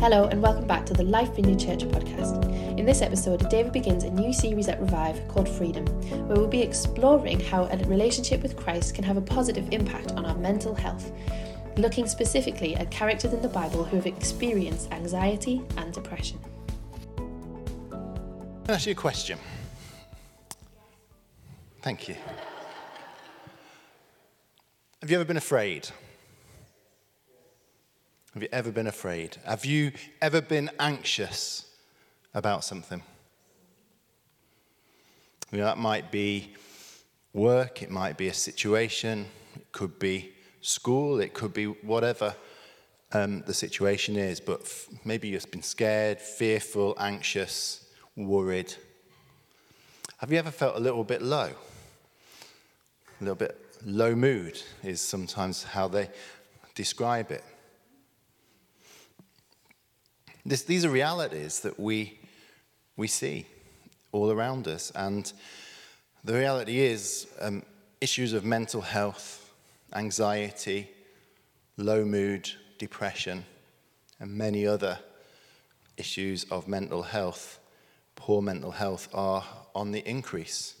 Hello, and welcome back to the Life Vineyard Church podcast. In this episode, David begins a new series at Revive called Freedom, where we'll be exploring how a relationship with Christ can have a positive impact on our mental health, looking specifically at characters in the Bible who have experienced anxiety and depression. Can I ask you a question? Thank you. Have you ever been afraid? Have you ever been afraid? Have you ever been anxious about something? You know, that might be work, it might be a situation, it could be school, it could be whatever um, the situation is, but f- maybe you've been scared, fearful, anxious, worried. Have you ever felt a little bit low? A little bit low mood is sometimes how they describe it. This, these are realities that we, we see all around us. And the reality is um, issues of mental health, anxiety, low mood, depression, and many other issues of mental health, poor mental health, are on the increase.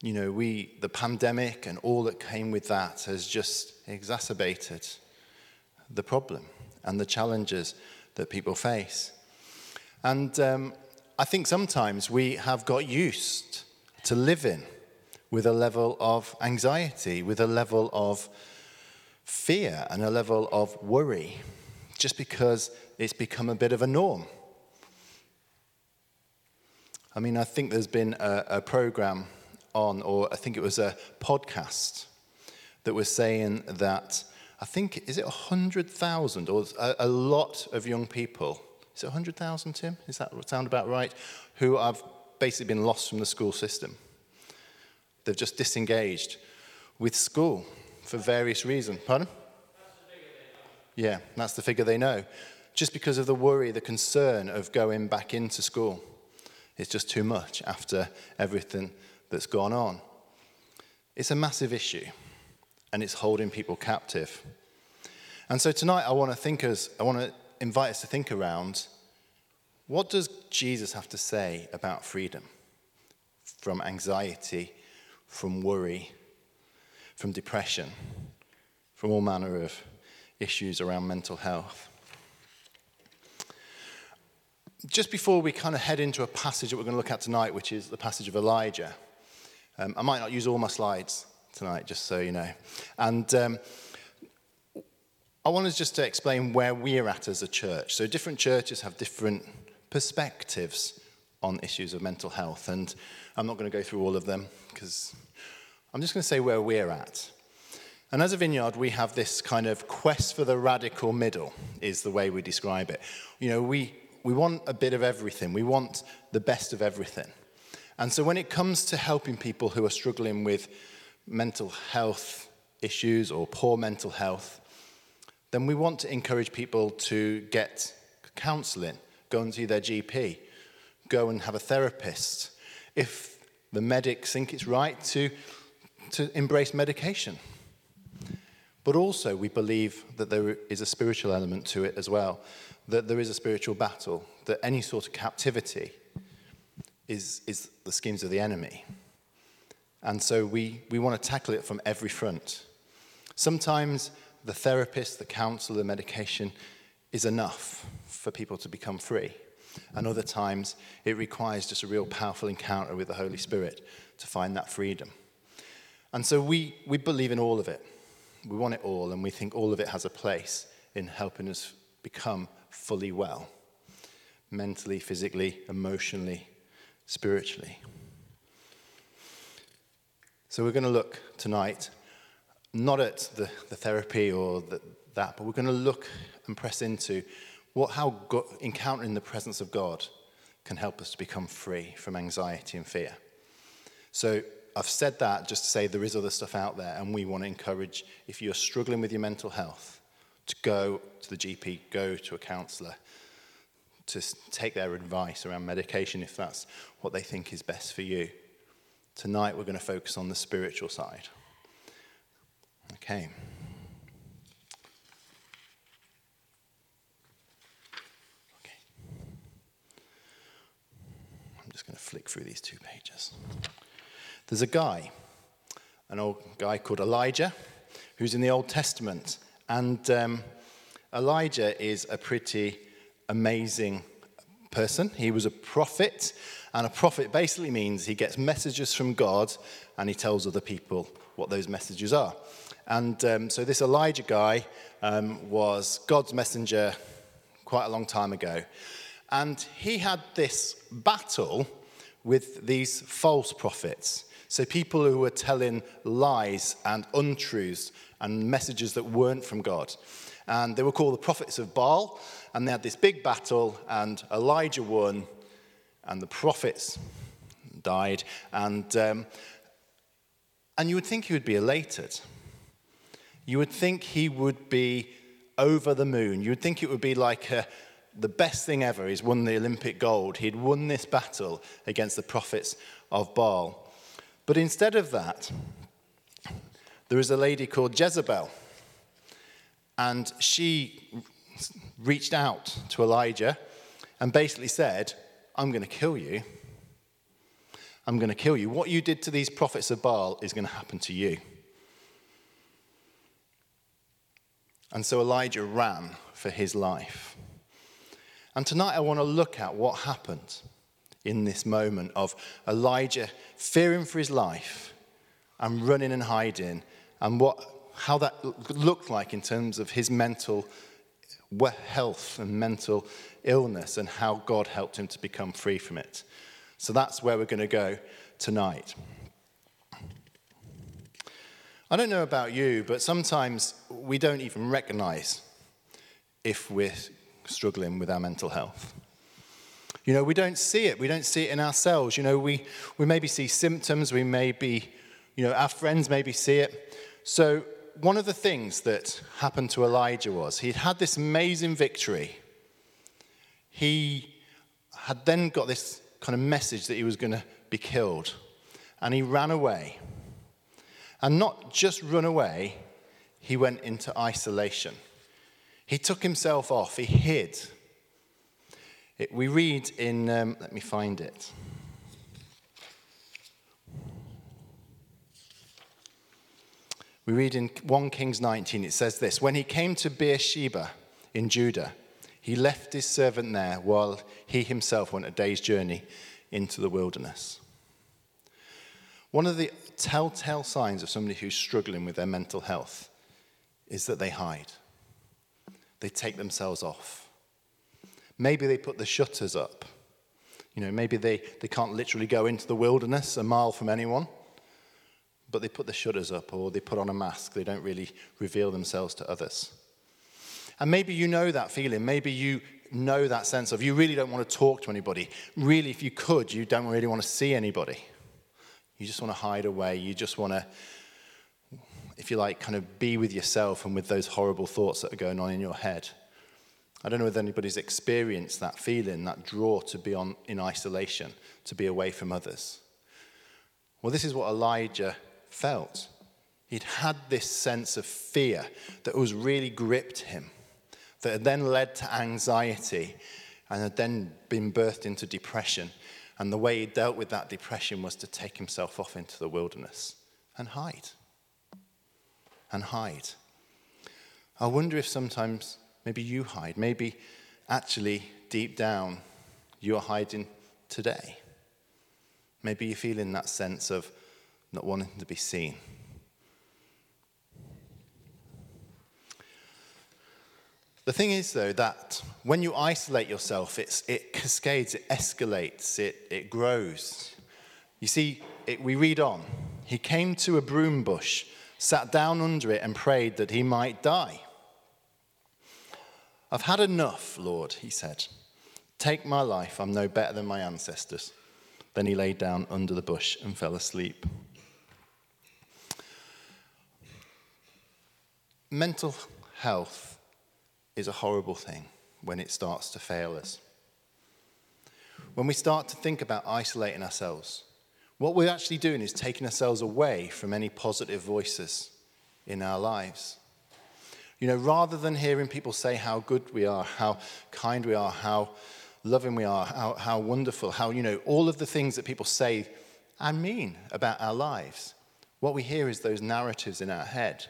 You know, we, the pandemic and all that came with that has just exacerbated the problem and the challenges that people face. And um, I think sometimes we have got used to living with a level of anxiety, with a level of fear, and a level of worry, just because it's become a bit of a norm. I mean, I think there's been a, a program on, or I think it was a podcast that was saying that I think, is it 100,000 or a, a, lot of young people? Is it 100,000, Tim? Is that sound about right? Who have basically been lost from the school system. They've just disengaged with school for various reasons. Pardon? Yeah, that's the figure they know. Just because of the worry, the concern of going back into school. It's just too much after everything that's gone on. It's a massive issue and it's holding people captive. And so tonight I want to think as I want to invite us to think around what does Jesus have to say about freedom from anxiety, from worry, from depression, from all manner of issues around mental health. Just before we kind of head into a passage that we're going to look at tonight, which is the passage of Elijah, um, I might not use all my slides tonight, just so you know. And um, I wanted just to explain where we're at as a church. So, different churches have different perspectives on issues of mental health. And I'm not going to go through all of them because I'm just going to say where we're at. And as a vineyard, we have this kind of quest for the radical middle, is the way we describe it. You know, we, we want a bit of everything, we want the best of everything. And so when it comes to helping people who are struggling with mental health issues or poor mental health, then we want to encourage people to get counseling, go and see their GP, go and have a therapist. If the medics think it's right to, to embrace medication. But also, we believe that there is a spiritual element to it as well, that there is a spiritual battle, that any sort of captivity is, is the schemes of the enemy. And so we, we want to tackle it from every front. Sometimes the therapist, the counselor, the medication is enough for people to become free. And other times it requires just a real powerful encounter with the Holy Spirit to find that freedom. And so we, we believe in all of it. We want it all, and we think all of it has a place in helping us become fully well mentally, physically, emotionally, spiritually. So we're going to look tonight not at the, the therapy or the, that, but we're going to look and press into what, how God, encountering the presence of God can help us to become free from anxiety and fear. So I've said that just to say there is other stuff out there, and we want to encourage if you're struggling with your mental health to go to the GP, go to a counselor, to take their advice around medication if that's what they think is best for you. Tonight we're going to focus on the spiritual side. Okay. i'm just going to flick through these two pages. There's a guy, an old guy called Elijah, who's in the Old Testament. And um, Elijah is a pretty amazing person. He was a prophet, and a prophet basically means he gets messages from God and he tells other people what those messages are. And um, so this Elijah guy um, was God's messenger quite a long time ago. And he had this battle with these false prophets. So people who were telling lies and untruths and messages that weren't from God. And they were called the prophets of Baal. And they had this big battle, and Elijah won, and the prophets died. And, um, and you would think he would be elated. You would think he would be over the moon. You would think it would be like a, the best thing ever. He's won the Olympic gold. He'd won this battle against the prophets of Baal. But instead of that, there is a lady called Jezebel. And she reached out to Elijah and basically said, I'm going to kill you. I'm going to kill you. What you did to these prophets of Baal is going to happen to you. And so Elijah ran for his life. And tonight I want to look at what happened in this moment of Elijah fearing for his life and running and hiding, and what, how that looked like in terms of his mental health and mental illness, and how God helped him to become free from it. So that's where we're going to go tonight. I don't know about you, but sometimes we don't even recognize if we're struggling with our mental health. You know, we don't see it. We don't see it in ourselves. You know, we, we maybe see symptoms. We maybe, you know, our friends maybe see it. So, one of the things that happened to Elijah was he'd had this amazing victory. He had then got this kind of message that he was going to be killed. And he ran away. And not just run away, he went into isolation. He took himself off, he hid. It, we read in, um, let me find it. We read in 1 Kings 19, it says this When he came to Beersheba in Judah, he left his servant there while he himself went a day's journey into the wilderness. One of the telltale signs of somebody who's struggling with their mental health is that they hide, they take themselves off. Maybe they put the shutters up. You know, maybe they, they can't literally go into the wilderness a mile from anyone, but they put the shutters up or they put on a mask. They don't really reveal themselves to others. And maybe you know that feeling. Maybe you know that sense of you really don't want to talk to anybody. Really, if you could, you don't really want to see anybody. You just want to hide away. You just want to, if you like, kind of be with yourself and with those horrible thoughts that are going on in your head. I don't know whether anybody's experienced that feeling, that draw to be on, in isolation, to be away from others. Well, this is what Elijah felt. He'd had this sense of fear that was really gripped him, that had then led to anxiety and had then been birthed into depression. And the way he dealt with that depression was to take himself off into the wilderness and hide. And hide. I wonder if sometimes Maybe you hide. Maybe actually, deep down, you're hiding today. Maybe you're feeling that sense of not wanting to be seen. The thing is, though, that when you isolate yourself, it cascades, it escalates, it, it grows. You see, it, we read on. He came to a broom bush, sat down under it, and prayed that he might die. I've had enough, Lord, he said. Take my life, I'm no better than my ancestors. Then he lay down under the bush and fell asleep. Mental health is a horrible thing when it starts to fail us. When we start to think about isolating ourselves, what we're actually doing is taking ourselves away from any positive voices in our lives. You know, rather than hearing people say how good we are, how kind we are, how loving we are, how, how wonderful, how, you know, all of the things that people say and mean about our lives. What we hear is those narratives in our head.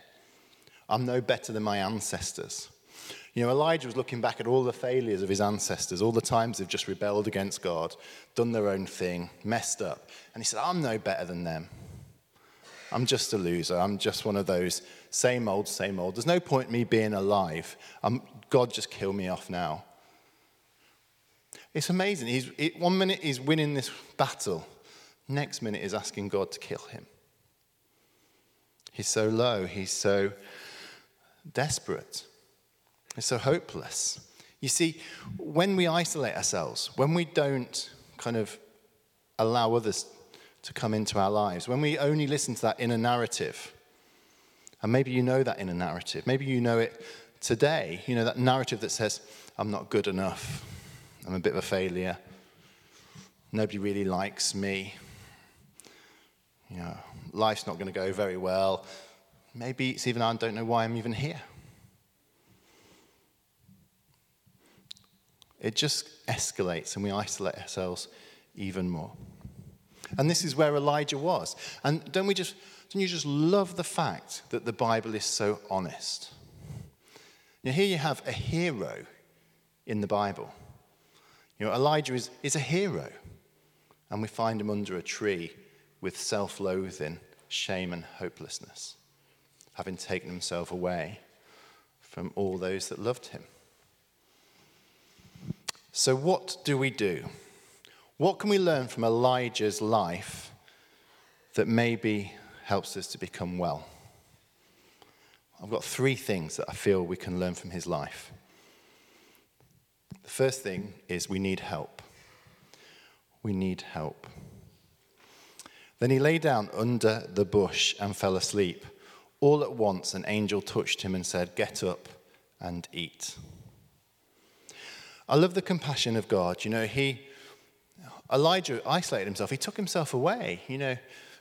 I'm no better than my ancestors. You know, Elijah was looking back at all the failures of his ancestors, all the times they've just rebelled against God, done their own thing, messed up. And he said, I'm no better than them. I'm just a loser. I'm just one of those same old, same old. There's no point me being alive. I'm, God just kill me off now. It's amazing. He's, it, one minute he's winning this battle, next minute he's asking God to kill him. He's so low, he's so desperate, It's so hopeless. You see, when we isolate ourselves, when we don't kind of allow others to come into our lives, when we only listen to that inner narrative, and maybe you know that inner narrative, maybe you know it today, you know, that narrative that says, I'm not good enough, I'm a bit of a failure, nobody really likes me, you know, life's not going to go very well. Maybe it's even I don't know why I'm even here. It just escalates and we isolate ourselves even more. And this is where Elijah was. And don't we just don't you just love the fact that the Bible is so honest? Now here you have a hero in the Bible. You know, Elijah is, is a hero. And we find him under a tree with self loathing, shame, and hopelessness, having taken himself away from all those that loved him. So, what do we do? What can we learn from Elijah's life that maybe helps us to become well? I've got three things that I feel we can learn from his life. The first thing is we need help. We need help. Then he lay down under the bush and fell asleep. All at once, an angel touched him and said, Get up and eat. I love the compassion of God. You know, he, Elijah isolated himself. He took himself away. You know,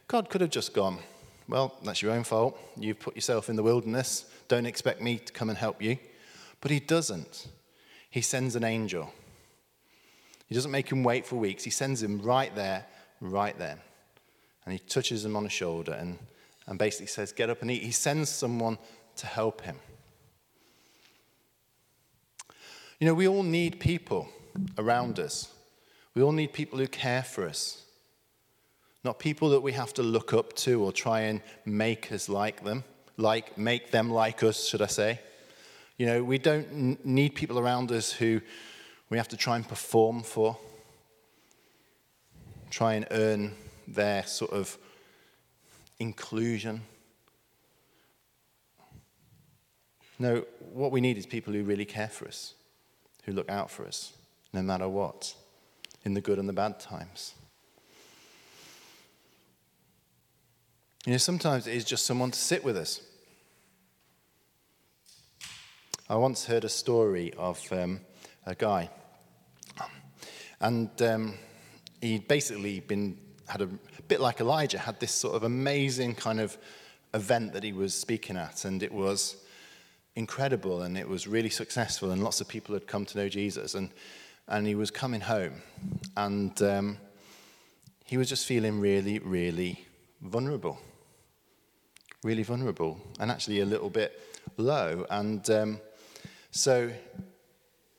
God could have just gone, Well, that's your own fault. You've put yourself in the wilderness. Don't expect me to come and help you. But he doesn't. He sends an angel. He doesn't make him wait for weeks. He sends him right there, right then and he touches him on the shoulder and, and basically says, Get up and eat. He sends someone to help him. You know, we all need people around us. We all need people who care for us. Not people that we have to look up to or try and make us like them, like make them like us, should I say. You know, we don't need people around us who we have to try and perform for, try and earn their sort of inclusion. No, what we need is people who really care for us, who look out for us, no matter what, in the good and the bad times. You know, sometimes it is just someone to sit with us. I once heard a story of um, a guy, and um, he'd basically been had a bit like Elijah, had this sort of amazing kind of event that he was speaking at, and it was incredible and it was really successful, and lots of people had come to know Jesus, and and he was coming home, and um, he was just feeling really, really vulnerable, really vulnerable, and actually a little bit low, and um, so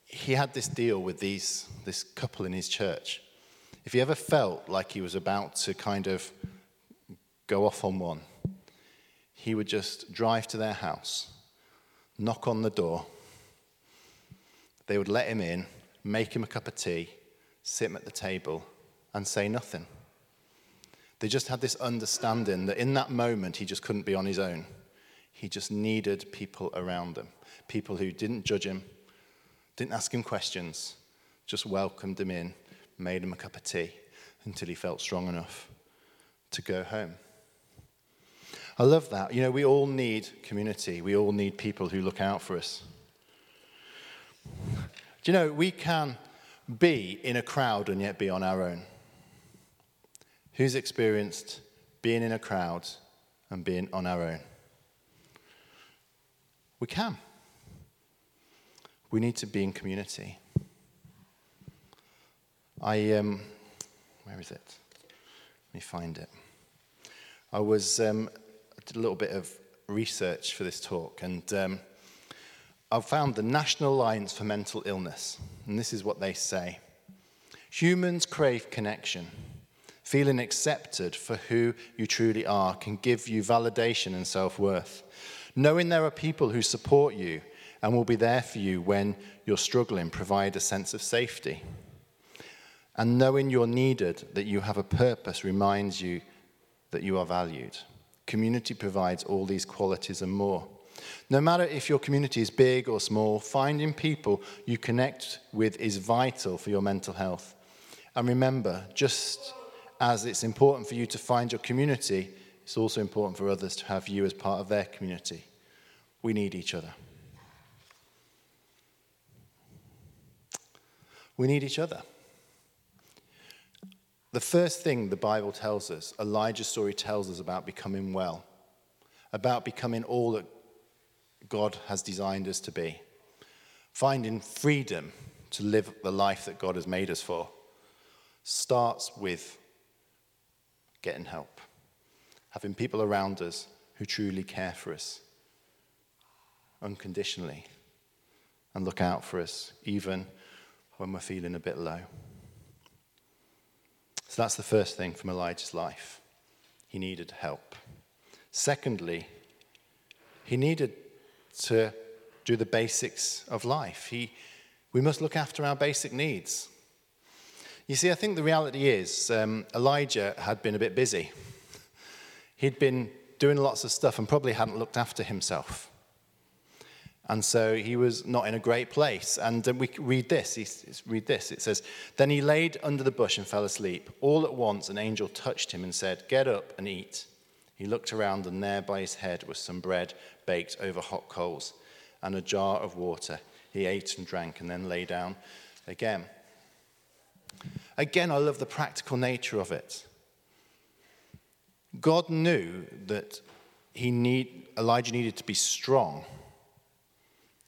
he had this deal with these this couple in his church if he ever felt like he was about to kind of go off on one, he would just drive to their house, knock on the door. They would let him in, make him a cup of tea, sit him at the table, and say nothing. They just had this understanding that in that moment he just couldn't be on his own. He just needed people around him, people who didn't judge him, didn't ask him questions, just welcomed him in made him a cup of tea until he felt strong enough to go home. I love that. You know, we all need community, we all need people who look out for us. Do you know, we can be in a crowd and yet be on our own. Who's experienced being in a crowd and being on our own? We can. We need to be in community. I, um, where is it? Let me find it. I was, um, I did a little bit of research for this talk, and um, I found the National Alliance for Mental Illness, and this is what they say Humans crave connection. Feeling accepted for who you truly are can give you validation and self worth. Knowing there are people who support you and will be there for you when you're struggling provide a sense of safety. And knowing you're needed, that you have a purpose, reminds you that you are valued. Community provides all these qualities and more. No matter if your community is big or small, finding people you connect with is vital for your mental health. And remember, just as it's important for you to find your community, it's also important for others to have you as part of their community. We need each other. We need each other. The first thing the Bible tells us, Elijah's story tells us about becoming well, about becoming all that God has designed us to be, finding freedom to live the life that God has made us for, starts with getting help, having people around us who truly care for us unconditionally and look out for us, even when we're feeling a bit low. So that's the first thing from Elijah's life. He needed help. Secondly, he needed to do the basics of life. He, we must look after our basic needs. You see, I think the reality is um, Elijah had been a bit busy. He'd been doing lots of stuff and probably hadn't looked after himself. And so he was not in a great place. And uh, we read this. He, read this. It says, Then he laid under the bush and fell asleep. All at once, an angel touched him and said, Get up and eat. He looked around, and there by his head was some bread baked over hot coals and a jar of water. He ate and drank and then lay down again. Again, I love the practical nature of it. God knew that he need, Elijah needed to be strong.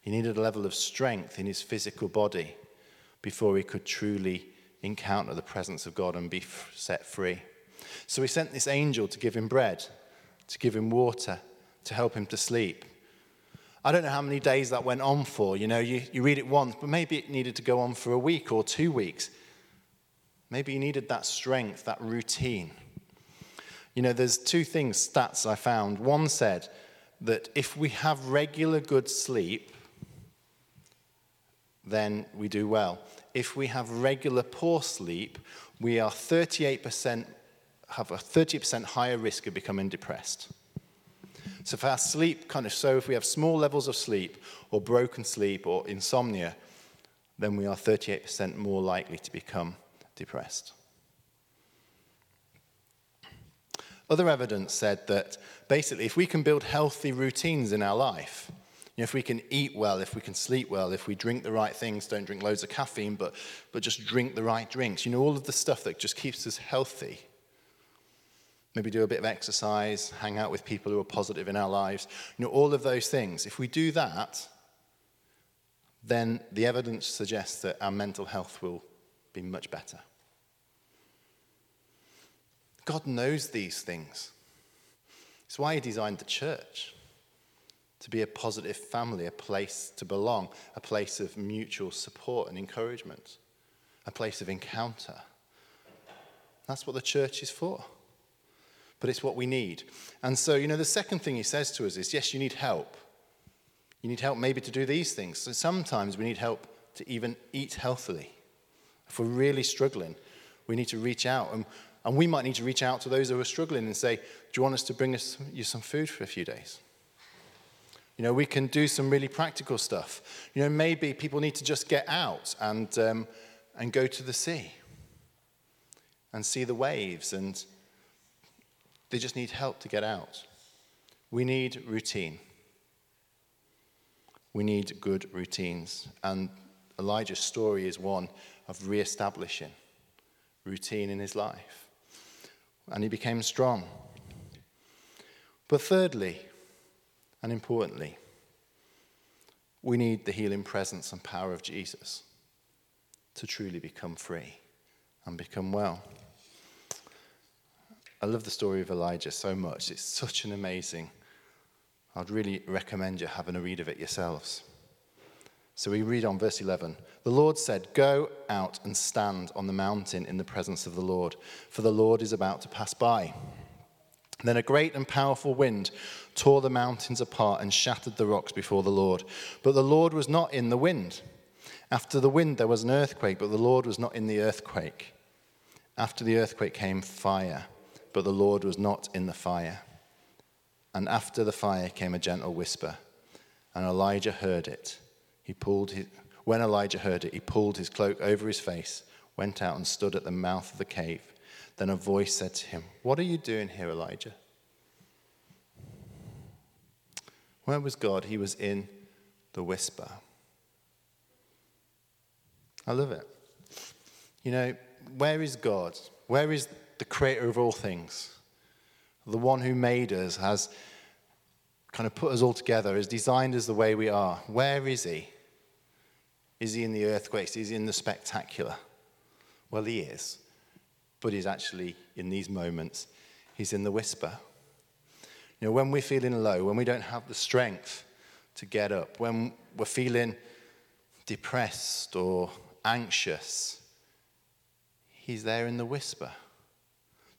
He needed a level of strength in his physical body before he could truly encounter the presence of God and be set free. So he sent this angel to give him bread, to give him water, to help him to sleep. I don't know how many days that went on for. You know, you, you read it once, but maybe it needed to go on for a week or two weeks. Maybe you needed that strength, that routine. You know, there's two things, stats I found. One said that if we have regular good sleep, then we do well. If we have regular poor sleep, we are 38% have a 30% higher risk of becoming depressed. So if our sleep kind of so if we have small levels of sleep or broken sleep or insomnia, then we are 38% more likely to become depressed. Other evidence said that basically, if we can build healthy routines in our life, know, if we can eat well, if we can sleep well, if we drink the right things, don't drink loads of caffeine, but, but just drink the right drinks, you know, all of the stuff that just keeps us healthy. Maybe do a bit of exercise, hang out with people who are positive in our lives, you know, all of those things. If we do that, then the evidence suggests that our mental health will be much better. God knows these things. It's why He designed the church to be a positive family, a place to belong, a place of mutual support and encouragement, a place of encounter. That's what the church is for. But it's what we need. And so, you know, the second thing he says to us is yes, you need help. You need help maybe to do these things. So sometimes we need help to even eat healthily. If we're really struggling, we need to reach out. And, and we might need to reach out to those who are struggling and say, Do you want us to bring us, you some food for a few days? You know, we can do some really practical stuff. You know, maybe people need to just get out and, um, and go to the sea and see the waves, and they just need help to get out. We need routine. We need good routines. And Elijah's story is one of re-establishing routine in his life. And he became strong. But thirdly, and importantly, we need the healing presence and power of Jesus to truly become free and become well. I love the story of Elijah so much. It's such an amazing. I'd really recommend you having a read of it yourselves. So we read on verse 11 The Lord said, Go out and stand on the mountain in the presence of the Lord, for the Lord is about to pass by. Then a great and powerful wind tore the mountains apart and shattered the rocks before the Lord. But the Lord was not in the wind. After the wind, there was an earthquake, but the Lord was not in the earthquake. After the earthquake came fire, but the Lord was not in the fire. And after the fire came a gentle whisper, and Elijah heard it. He pulled his, when Elijah heard it, he pulled his cloak over his face, went out and stood at the mouth of the cave. Then a voice said to him, What are you doing here, Elijah? Where was God? He was in the whisper. I love it. You know, where is God? Where is the creator of all things? The one who made us has kind of put us all together, has designed us the way we are. Where is he? Is he in the earthquakes? Is he in the spectacular? Well, he is. But he's actually, in these moments, he's in the whisper. You know, when we're feeling low, when we don't have the strength to get up, when we're feeling depressed or anxious, he's there in the whisper.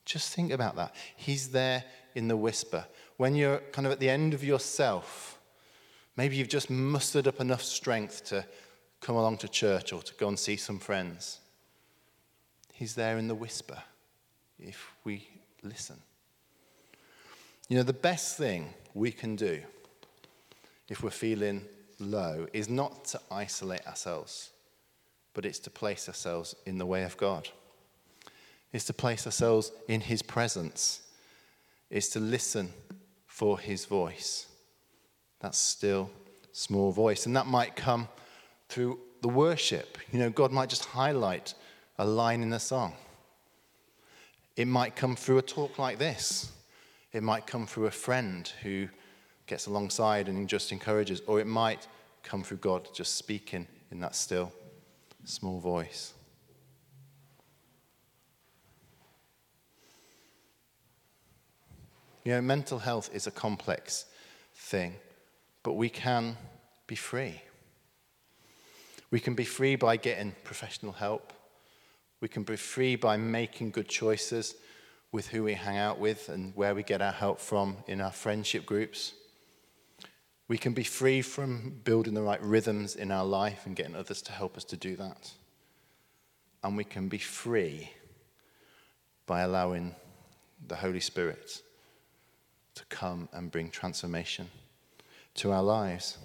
Just think about that. He's there in the whisper. When you're kind of at the end of yourself, maybe you've just mustered up enough strength to come along to church or to go and see some friends. He's there in the whisper if we listen. You know, the best thing we can do if we're feeling low is not to isolate ourselves but it's to place ourselves in the way of God. It's to place ourselves in His presence. It's to listen for His voice. That still small voice. And that might come through the worship. You know, God might just highlight a line in a song. It might come through a talk like this. It might come through a friend who gets alongside and just encourages, or it might come through God just speaking in that still small voice. You know, mental health is a complex thing, but we can be free. We can be free by getting professional help. We can be free by making good choices with who we hang out with and where we get our help from in our friendship groups. We can be free from building the right rhythms in our life and getting others to help us to do that. And we can be free by allowing the Holy Spirit to come and bring transformation to our lives.